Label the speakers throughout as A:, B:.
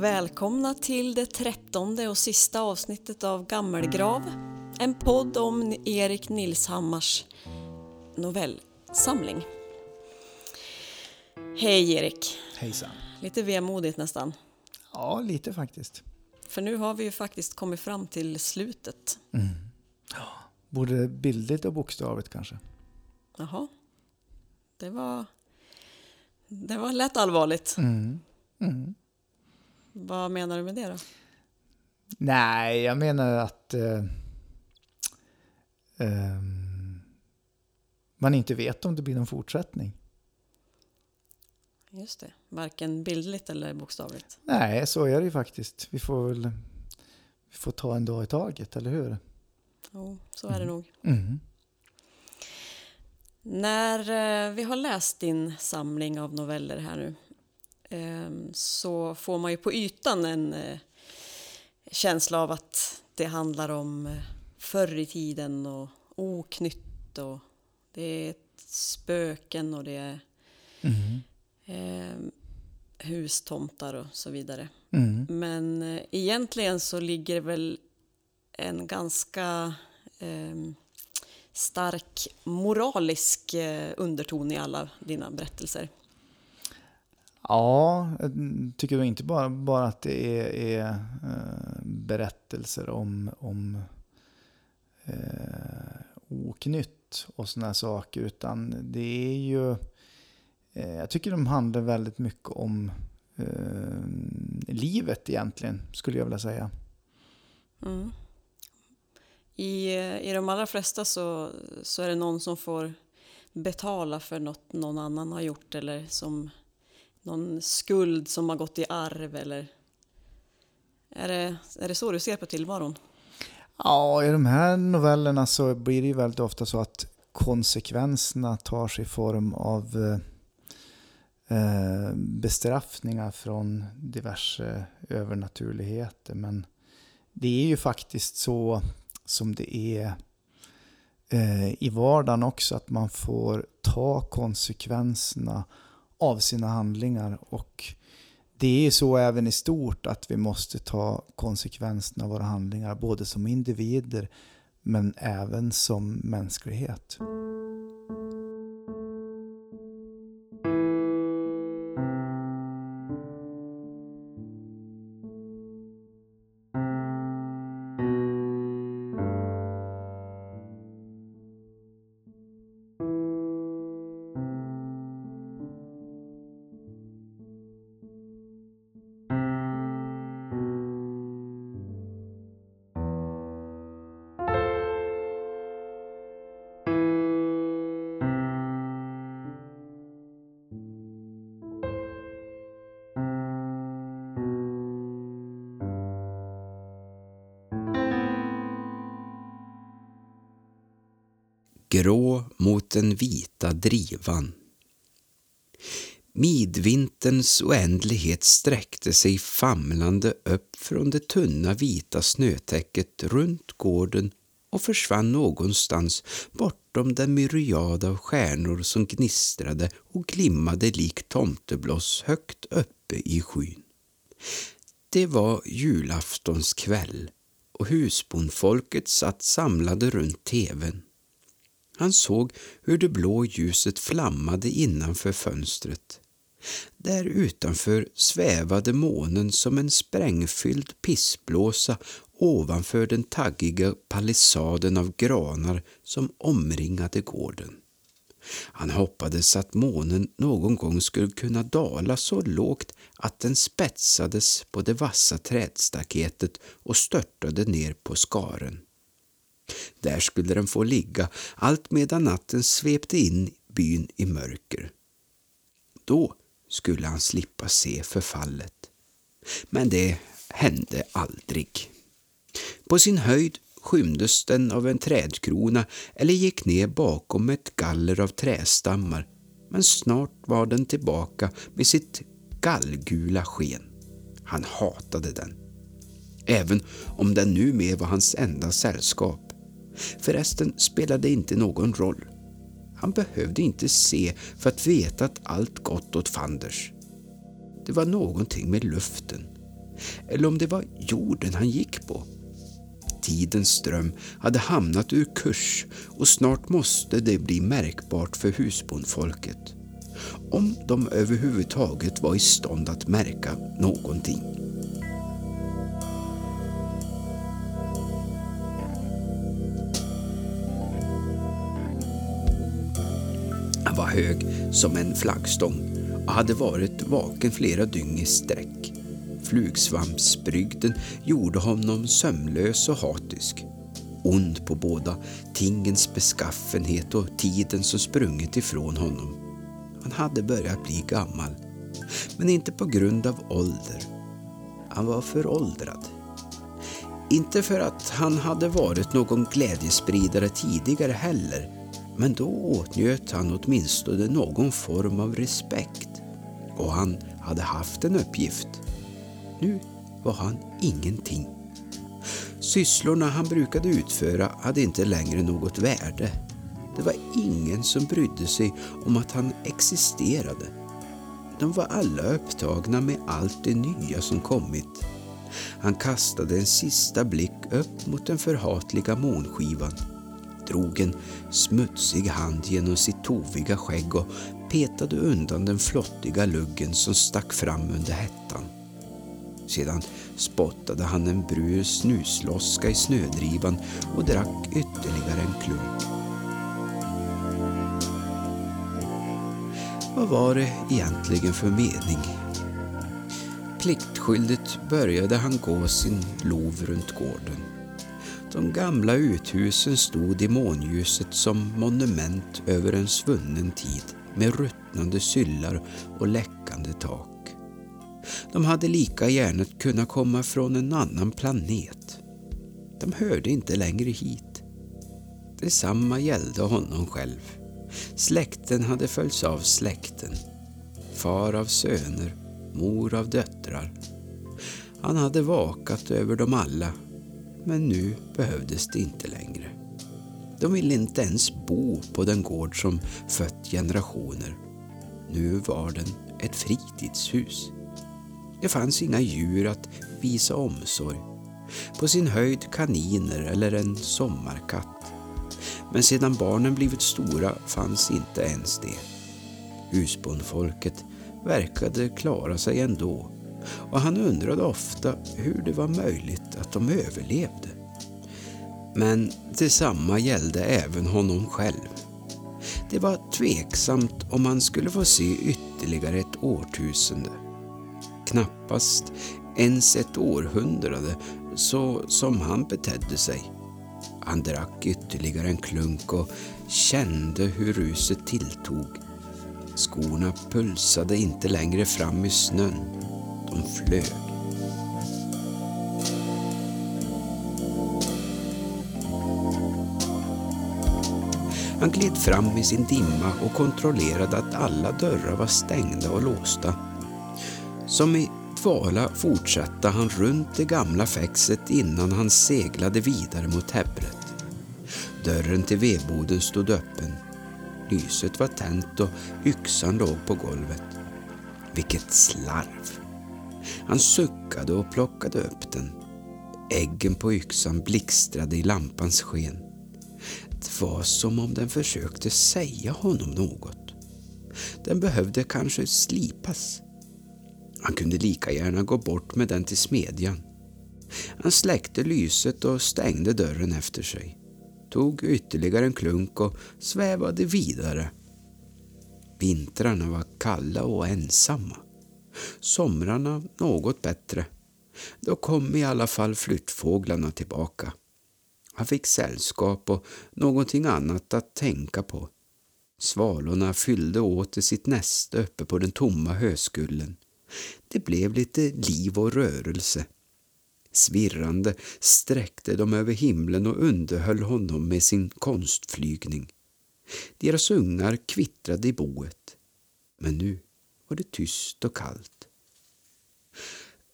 A: Välkomna till det trettonde och sista avsnittet av Gammelgrav. En podd om Erik Nilshammars novellsamling. Hej Erik!
B: Hejsan.
A: Lite vemodigt nästan.
B: Ja, lite faktiskt.
A: För nu har vi ju faktiskt kommit fram till slutet.
B: Både bildligt och bokstavligt kanske.
A: Jaha. Det var... Det var lätt allvarligt.
B: Mm. Mm.
A: Vad menar du med det då?
B: Nej, jag menar att eh, ehm, man inte vet om det blir någon fortsättning.
A: Just det. Varken bildligt eller bokstavligt.
B: Nej, så är det ju faktiskt. Vi får väl vi får ta en dag i taget, eller hur?
A: Jo, så är det nog.
B: Mm.
A: När eh, vi har läst din samling av noveller här nu eh, så får man ju på ytan en eh, känsla av att det handlar om eh, förr i tiden och oknytt och det är spöken och det är
B: Mm.
A: hustomtar och så vidare.
B: Mm.
A: Men eh, egentligen så ligger det väl en ganska eh, stark moralisk underton i alla dina berättelser.
B: Ja, jag tycker du inte bara, bara att det är, är eh, berättelser om, om eh, oknytt och sådana saker, utan det är ju... Eh, jag tycker de handlar väldigt mycket om eh, livet egentligen, skulle jag vilja säga.
A: Mm. I, eh, I de allra flesta så, så är det någon som får betala för något någon annan har gjort eller som någon skuld som har gått i arv eller är det, är det så du ser på tillvaron?
B: Ja, i de här novellerna så blir det ju väldigt ofta så att konsekvenserna tar sig i form av eh, eh, bestraffningar från diverse övernaturligheter. Men det är ju faktiskt så som det är eh, i vardagen också, att man får ta konsekvenserna av sina handlingar. Och det är ju så även i stort att vi måste ta konsekvenserna av våra handlingar, både som individer men även som mänsklighet.
C: Grå mot den vita drivan. Midvinterns oändlighet sträckte sig famlande upp från det tunna vita snötäcket runt gården och försvann någonstans bortom den myriad av stjärnor som gnistrade och glimmade lik tomtebloss högt uppe i skyn. Det var julaftonskväll och husbondfolket satt samlade runt tvn. Han såg hur det blå ljuset flammade innanför fönstret. Där utanför svävade månen som en sprängfylld pissblåsa ovanför den taggiga palissaden av granar som omringade gården. Han hoppades att månen någon gång skulle kunna dala så lågt att den spetsades på det vassa trädstaketet och störtade ner på skaren. Där skulle den få ligga allt medan natten svepte in byn i mörker. Då skulle han slippa se förfallet. Men det hände aldrig. På sin höjd skymdes den av en trädkrona eller gick ner bakom ett galler av trästammar men snart var den tillbaka med sitt gallgula sken. Han hatade den. Även om den numera var hans enda sällskap. Förresten spelade det inte någon roll. Han behövde inte se för att veta att allt gått åt fanders. Det var någonting med luften. eller om det var jorden han gick på. Tidens ström hade hamnat ur kurs och snart måste det bli märkbart för husbondfolket. Om de överhuvudtaget var i stånd att märka någonting. Hög som en flaggstång och hade varit vaken flera dygn i sträck. Flugsvampsbrygden gjorde honom sömnlös och hatisk. Ond på båda tingens beskaffenhet och tiden som sprungit ifrån honom. Han hade börjat bli gammal, men inte på grund av ålder. Han var föråldrad. Inte för att han hade varit någon glädjespridare tidigare heller, men då åtnjöt han åtminstone någon form av respekt och han hade haft en uppgift. Nu var han ingenting. Sysslorna han brukade utföra hade inte längre något värde. Det var ingen som brydde sig om att han existerade. De var alla upptagna med allt det nya som kommit. Han kastade en sista blick upp mot den förhatliga månskivan drog en smutsig hand genom sitt toviga skägg och petade undan den flottiga luggen som stack fram under hettan. Sedan spottade han en brun snusloska i snödrivan och drack ytterligare en klunk. Vad var det egentligen för mening? Pliktskyldigt började han gå sin lov runt gården. De gamla uthusen stod i månljuset som monument över en svunnen tid med ruttnande syllar och läckande tak. De hade lika gärna kunnat komma från en annan planet. De hörde inte längre hit. Detsamma gällde honom själv. Släkten hade följts av släkten. Far av söner, mor av döttrar. Han hade vakat över dem alla men nu behövdes det inte längre. De ville inte ens bo på den gård som fött generationer. Nu var den ett fritidshus. Det fanns inga djur att visa omsorg. På sin höjd kaniner eller en sommarkatt. Men sedan barnen blivit stora fanns inte ens det. Husbondfolket verkade klara sig ändå och han undrade ofta hur det var möjligt att de överlevde. Men detsamma gällde även honom själv. Det var tveksamt om han skulle få se ytterligare ett årtusende. Knappast ens ett århundrade så som han betedde sig. Han drack ytterligare en klunk och kände hur ruset tilltog. Skorna pulsade inte längre fram i snön de flög. Han gled fram i sin dimma och kontrollerade att alla dörrar var stängda och låsta. Som i dvala fortsatte han runt det gamla fäxet innan han seglade vidare mot Hebbret. Dörren till vedboden stod öppen. Lyset var tänt och yxan låg på golvet. Vilket slarv! Han suckade och plockade upp den. Äggen på yxan blixtrade i lampans sken. Det var som om den försökte säga honom något. Den behövde kanske slipas. Han kunde lika gärna gå bort med den till smedjan. Han släckte lyset och stängde dörren efter sig. Tog ytterligare en klunk och svävade vidare. Vintrarna var kalla och ensamma somrarna något bättre. Då kom i alla fall flyttfåglarna tillbaka. Han fick sällskap och någonting annat att tänka på. Svalorna fyllde åter sitt näste uppe på den tomma höskullen. Det blev lite liv och rörelse. Svirrande sträckte de över himlen och underhöll honom med sin konstflygning. Deras ungar kvittrade i boet. Men nu var det tyst och kallt.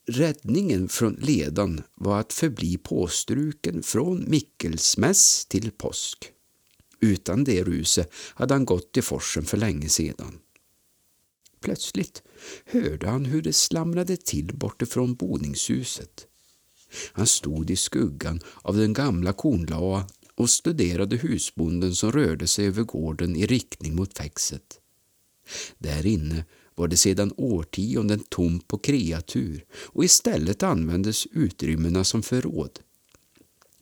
C: Räddningen från ledan var att förbli påstruken från Mickelsmäss till påsk. Utan det ruset hade han gått i forsen för länge sedan. Plötsligt hörde han hur det slamrade till bortifrån boningshuset. Han stod i skuggan av den gamla kornlaa och studerade husbonden som rörde sig över gården i riktning mot fäxet. Där inne var det sedan årtionden tomt på kreatur och istället användes utrymmena som förråd.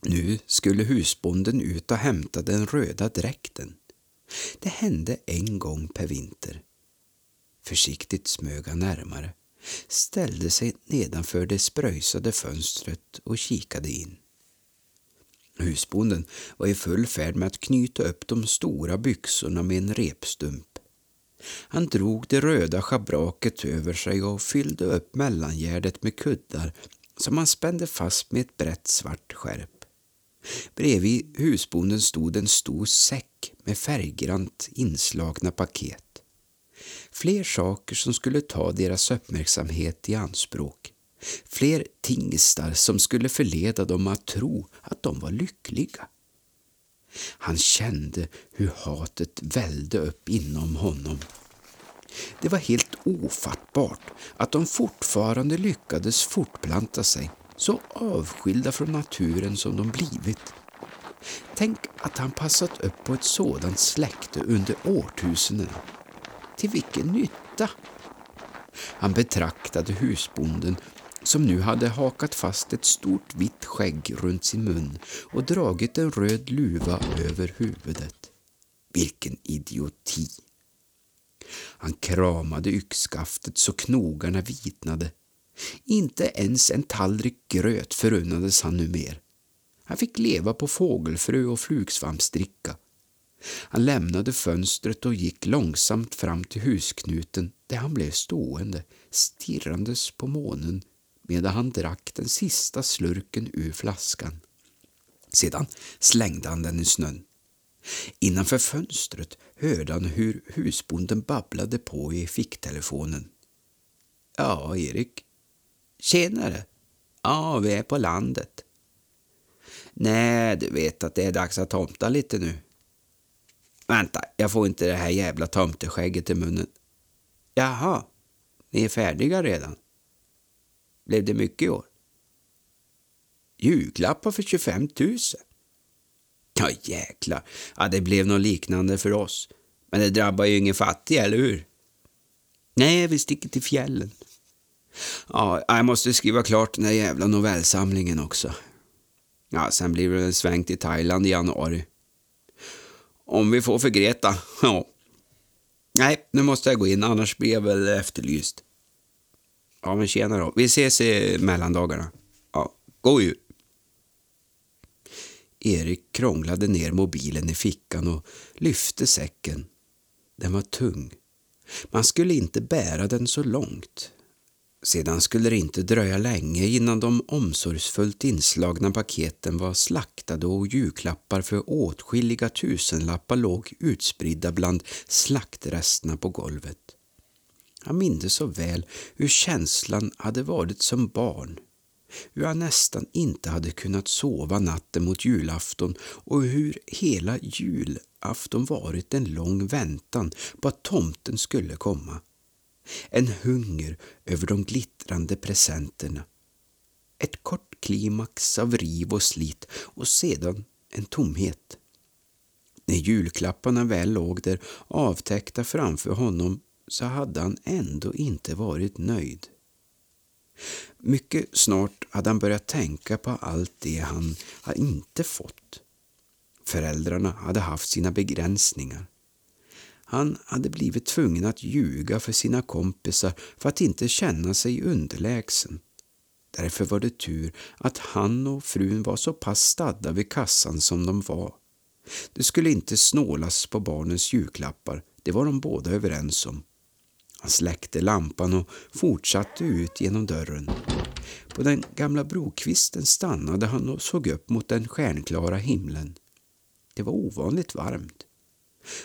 C: Nu skulle husbonden ut och hämta den röda dräkten. Det hände en gång per vinter. Försiktigt smög han närmare, ställde sig nedanför det spröjsade fönstret och kikade in. Husbonden var i full färd med att knyta upp de stora byxorna med en repstump. Han drog det röda schabraket över sig och fyllde upp mellangärdet med kuddar som han spände fast med ett brett svart skärp. Bredvid husbonden stod en stor säck med färggrant inslagna paket. Fler saker som skulle ta deras uppmärksamhet i anspråk. Fler tingstar som skulle förleda dem att tro att de var lyckliga. Han kände hur hatet vällde upp inom honom. Det var helt ofattbart att de fortfarande lyckades fortplanta sig så avskilda från naturen som de blivit. Tänk att han passat upp på ett sådant släkte under årtusenden. Till vilken nytta? Han betraktade husbonden som nu hade hakat fast ett stort vitt skägg runt sin mun och dragit en röd luva över huvudet. Vilken idioti! Han kramade yxskaftet så knogarna vitnade. Inte ens en tallrik gröt förunnades han numer. Han fick leva på fågelfrö och flugsvampsdricka. Han lämnade fönstret och gick långsamt fram till husknuten där han blev stående, stirrandes på månen medan han drack den sista slurken ur flaskan. Sedan slängde han den i snön. Innanför fönstret hörde han hur husbonden babblade på i ficktelefonen. Ja, Erik. Tjenare. Ja, vi är på landet. Nej, du vet att det är dags att tomta lite nu. Vänta, jag får inte det här jävla tomteskägget i munnen. Jaha, ni är färdiga redan? Blev det mycket i år? Julklappar för 25 000. Ja, jäklar. Ja, det blev något liknande för oss. Men det drabbar ju ingen fattig, eller hur? Nej, vi sticker till fjällen. Ja, jag måste skriva klart den där jävla novellsamlingen också. Ja, sen blir det en sväng till Thailand i januari. Om vi får för Greta, ja. Nej, nu måste jag gå in, annars blir jag väl efterlyst. Ja, men tjena då. Vi ses i mellandagarna. Ja, god jul. Erik krånglade ner mobilen i fickan och lyfte säcken. Den var tung. Man skulle inte bära den så långt. Sedan skulle det inte dröja länge innan de omsorgsfullt inslagna paketen var slaktade och julklappar för åtskilliga tusenlappar låg utspridda bland slaktresterna på golvet. Han mindes så väl hur känslan hade varit som barn hur han nästan inte hade kunnat sova natten mot julafton och hur hela julafton varit en lång väntan på att tomten skulle komma. En hunger över de glittrande presenterna. Ett kort klimax av riv och slit och sedan en tomhet. När julklapparna väl låg där avtäckta framför honom så hade han ändå inte varit nöjd. Mycket snart hade han börjat tänka på allt det han hade inte fått. Föräldrarna hade haft sina begränsningar. Han hade blivit tvungen att ljuga för sina kompisar för att inte känna sig underlägsen. Därför var det tur att han och frun var så pass stadda vid kassan som de var. Det skulle inte snålas på barnens julklappar, det var de båda överens om. Han släckte lampan och fortsatte ut genom dörren. På den gamla brokvisten stannade han och såg upp mot den stjärnklara himlen. Det var ovanligt varmt.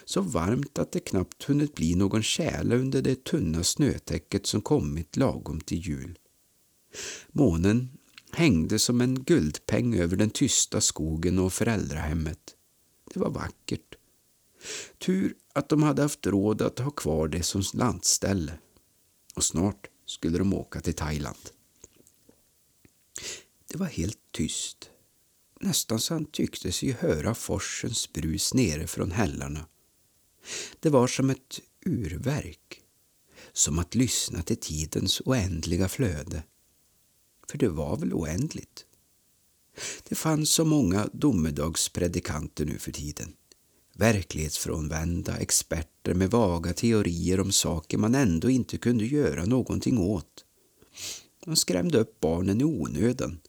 C: Så varmt att det knappt hunnit bli någon tjäle under det tunna snötäcket som kommit lagom till jul. Månen hängde som en guldpeng över den tysta skogen och föräldrahemmet. Det var vackert. Tur att de hade haft råd att ha kvar det som lantställe. Och snart skulle de åka till Thailand. Det var helt tyst. Nästan så han tyckte sig höra forsens brus nere från hällarna. Det var som ett urverk, som att lyssna till tidens oändliga flöde. För det var väl oändligt? Det fanns så många domedagspredikanter nu för tiden. Verklighetsfrånvända experter med vaga teorier om saker man ändå inte kunde göra någonting åt. De skrämde upp barnen i onödan.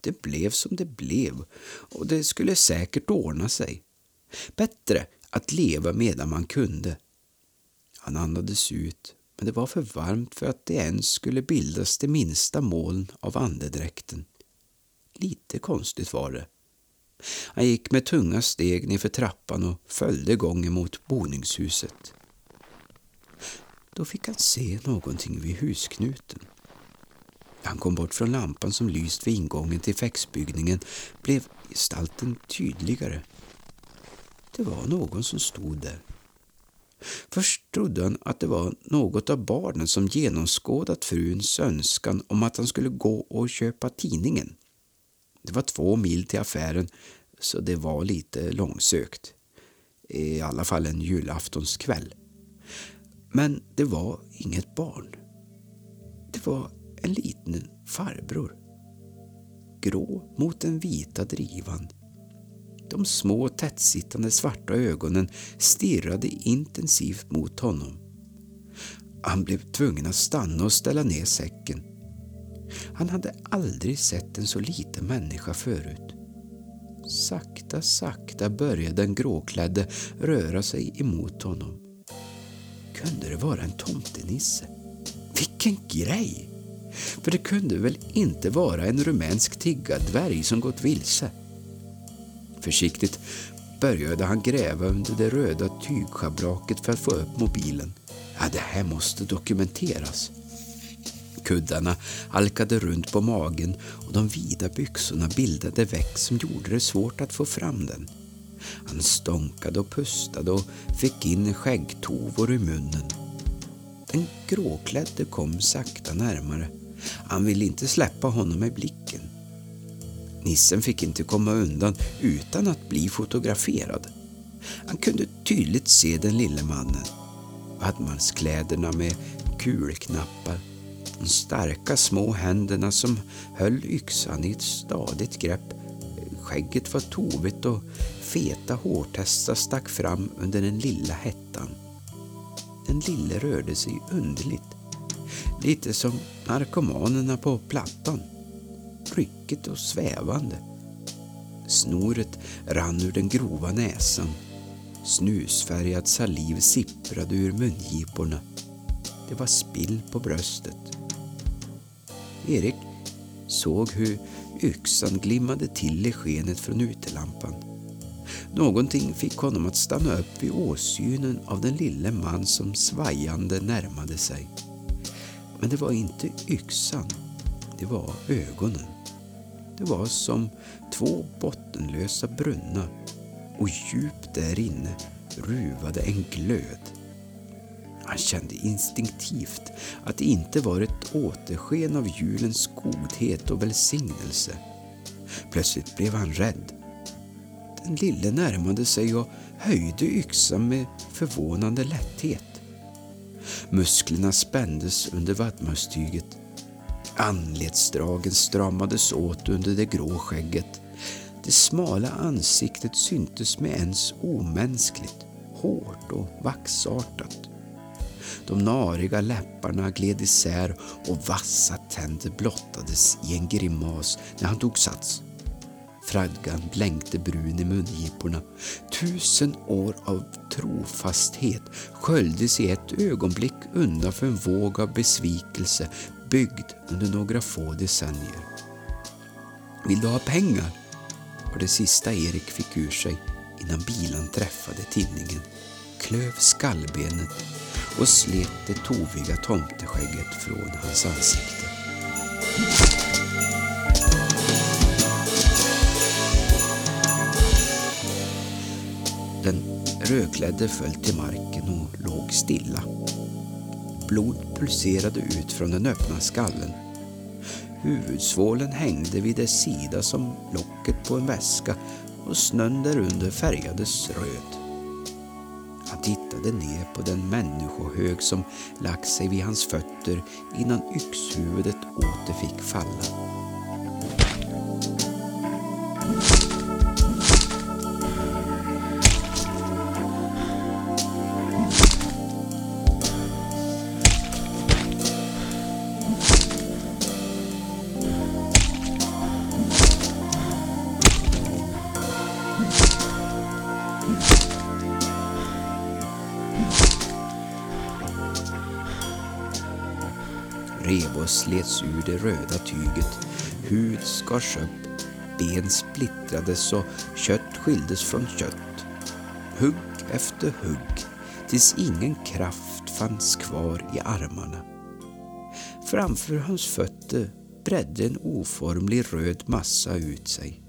C: Det blev som det blev och det skulle säkert ordna sig. Bättre att leva medan man kunde. Han andades ut, men det var för varmt för att det ens skulle bildas det minsta moln av andedräkten. Lite konstigt var det. Han gick med tunga steg nerför trappan och följde gången mot boningshuset. Då fick han se någonting vid husknuten. Han kom bort från lampan som lyst vid ingången till fäxbyggningen blev gestalten tydligare. Det var någon som stod där. Först trodde han att det var något av barnen som genomskådat fruns önskan om att han skulle gå och köpa tidningen. Det var två mil till affären, så det var lite långsökt. I alla fall en julaftonskväll. Men det var inget barn. Det var en liten farbror. Grå mot den vita drivan. De små tättsittande svarta ögonen stirrade intensivt mot honom. Han blev tvungen att stanna och ställa ner säcken. Han hade aldrig sett en så liten människa förut. Sakta, sakta började den gråklädde röra sig emot honom. Kunde det vara en tomtenisse? Vilken grej! För det kunde väl inte vara en rumänsk tiggardvärg som gått vilse? Försiktigt började han gräva under det röda tygschabraket för att få upp mobilen. Ja, det här måste dokumenteras. Kuddarna halkade runt på magen och de vida byxorna bildade väck som gjorde det svårt att få fram den. Han stånkade och pustade och fick in skäggtovor i munnen. Den gråklädde kom sakta närmare. Han ville inte släppa honom med blicken. Nissen fick inte komma undan utan att bli fotograferad. Han kunde tydligt se den lille mannen. Vadmarskläderna med kulknappar de starka små händerna som höll yxan i ett stadigt grepp. Skägget var tovigt och feta hårtestar stack fram under den lilla hettan. Den lille rörde sig underligt. Lite som narkomanerna på plattan. Ryckigt och svävande. Snoret rann ur den grova näsan. Snusfärgad saliv sipprade ur mungiporna. Det var spill på bröstet. Erik såg hur yxan glimmade till i skenet från utelampan. Någonting fick honom att stanna upp vid åsynen av den lille man som svajande närmade sig. Men det var inte yxan, det var ögonen. Det var som två bottenlösa brunnar och djupt därinne ruvade en glöd. Han kände instinktivt att det inte var ett återsken av julens godhet och välsignelse. Plötsligt blev han rädd. Den lille närmade sig och höjde yxan med förvånande lätthet. Musklerna spändes under vattmastyget. Anletsdragen stramades åt under det grå skägget. Det smala ansiktet syntes med ens omänskligt, hårt och vaxartat. De nariga läpparna gled isär och vassa tänder blottades i en grimas när han tog sats. Fradgan blänkte brun i mungiporna. Tusen år av trofasthet sköljdes i ett ögonblick undan för en våg av besvikelse byggd under några få decennier. Vill du ha pengar? var det sista Erik fick ur sig innan bilen träffade tinningen, klöv skallbenet och slet det toviga tomteskägget från hans ansikte. Den rödklädde föll till marken och låg stilla. Blod pulserade ut från den öppna skallen. Huvudsvålen hängde vid dess sida som locket på en väska och snön därunder färgades röd. Tittade ner på den människohög som lagt sig vid hans fötter innan yxhuvudet åter fick falla. Och slets ur det röda tyget, hud skars upp, ben splittrades och kött skildes från kött. Hugg efter hugg, tills ingen kraft fanns kvar i armarna. Framför hans fötter bredde en oformlig röd massa ut sig.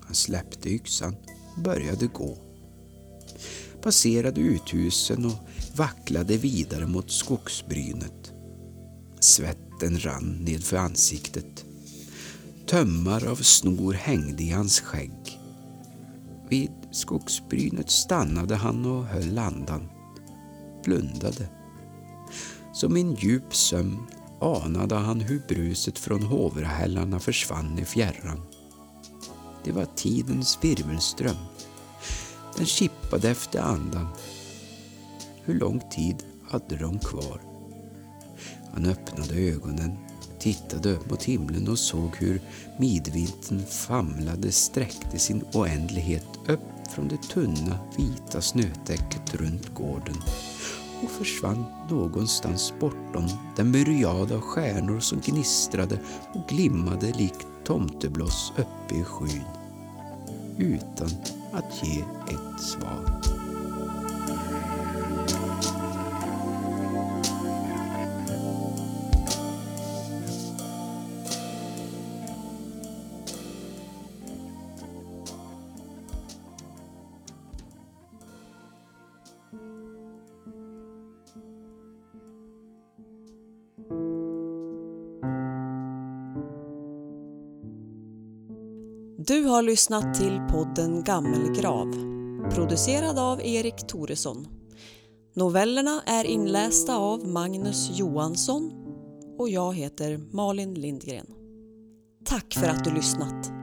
C: Han släppte yxan och började gå. Passerade uthusen och vacklade vidare mot skogsbrynet. Svetten rann nedför ansiktet. Tömmar av snor hängde i hans skägg. Vid skogsbrynet stannade han och höll andan. Blundade. Som i en djup sömn anade han hur bruset från hovrahällarna försvann i fjärran. Det var tidens virvelström. Den kippade efter andan. Hur lång tid hade de kvar? Han öppnade ögonen, tittade upp mot himlen och såg hur midvintern famlade sträckte sin oändlighet upp från det tunna vita snötäcket runt gården och försvann någonstans bortom den myriad av stjärnor som gnistrade och glimmade likt tomtebloss uppe i skyn utan att ge ett svar.
A: Du har lyssnat till podden Gammelgrav, producerad av Erik Toresson. Novellerna är inlästa av Magnus Johansson och jag heter Malin Lindgren. Tack för att du lyssnat!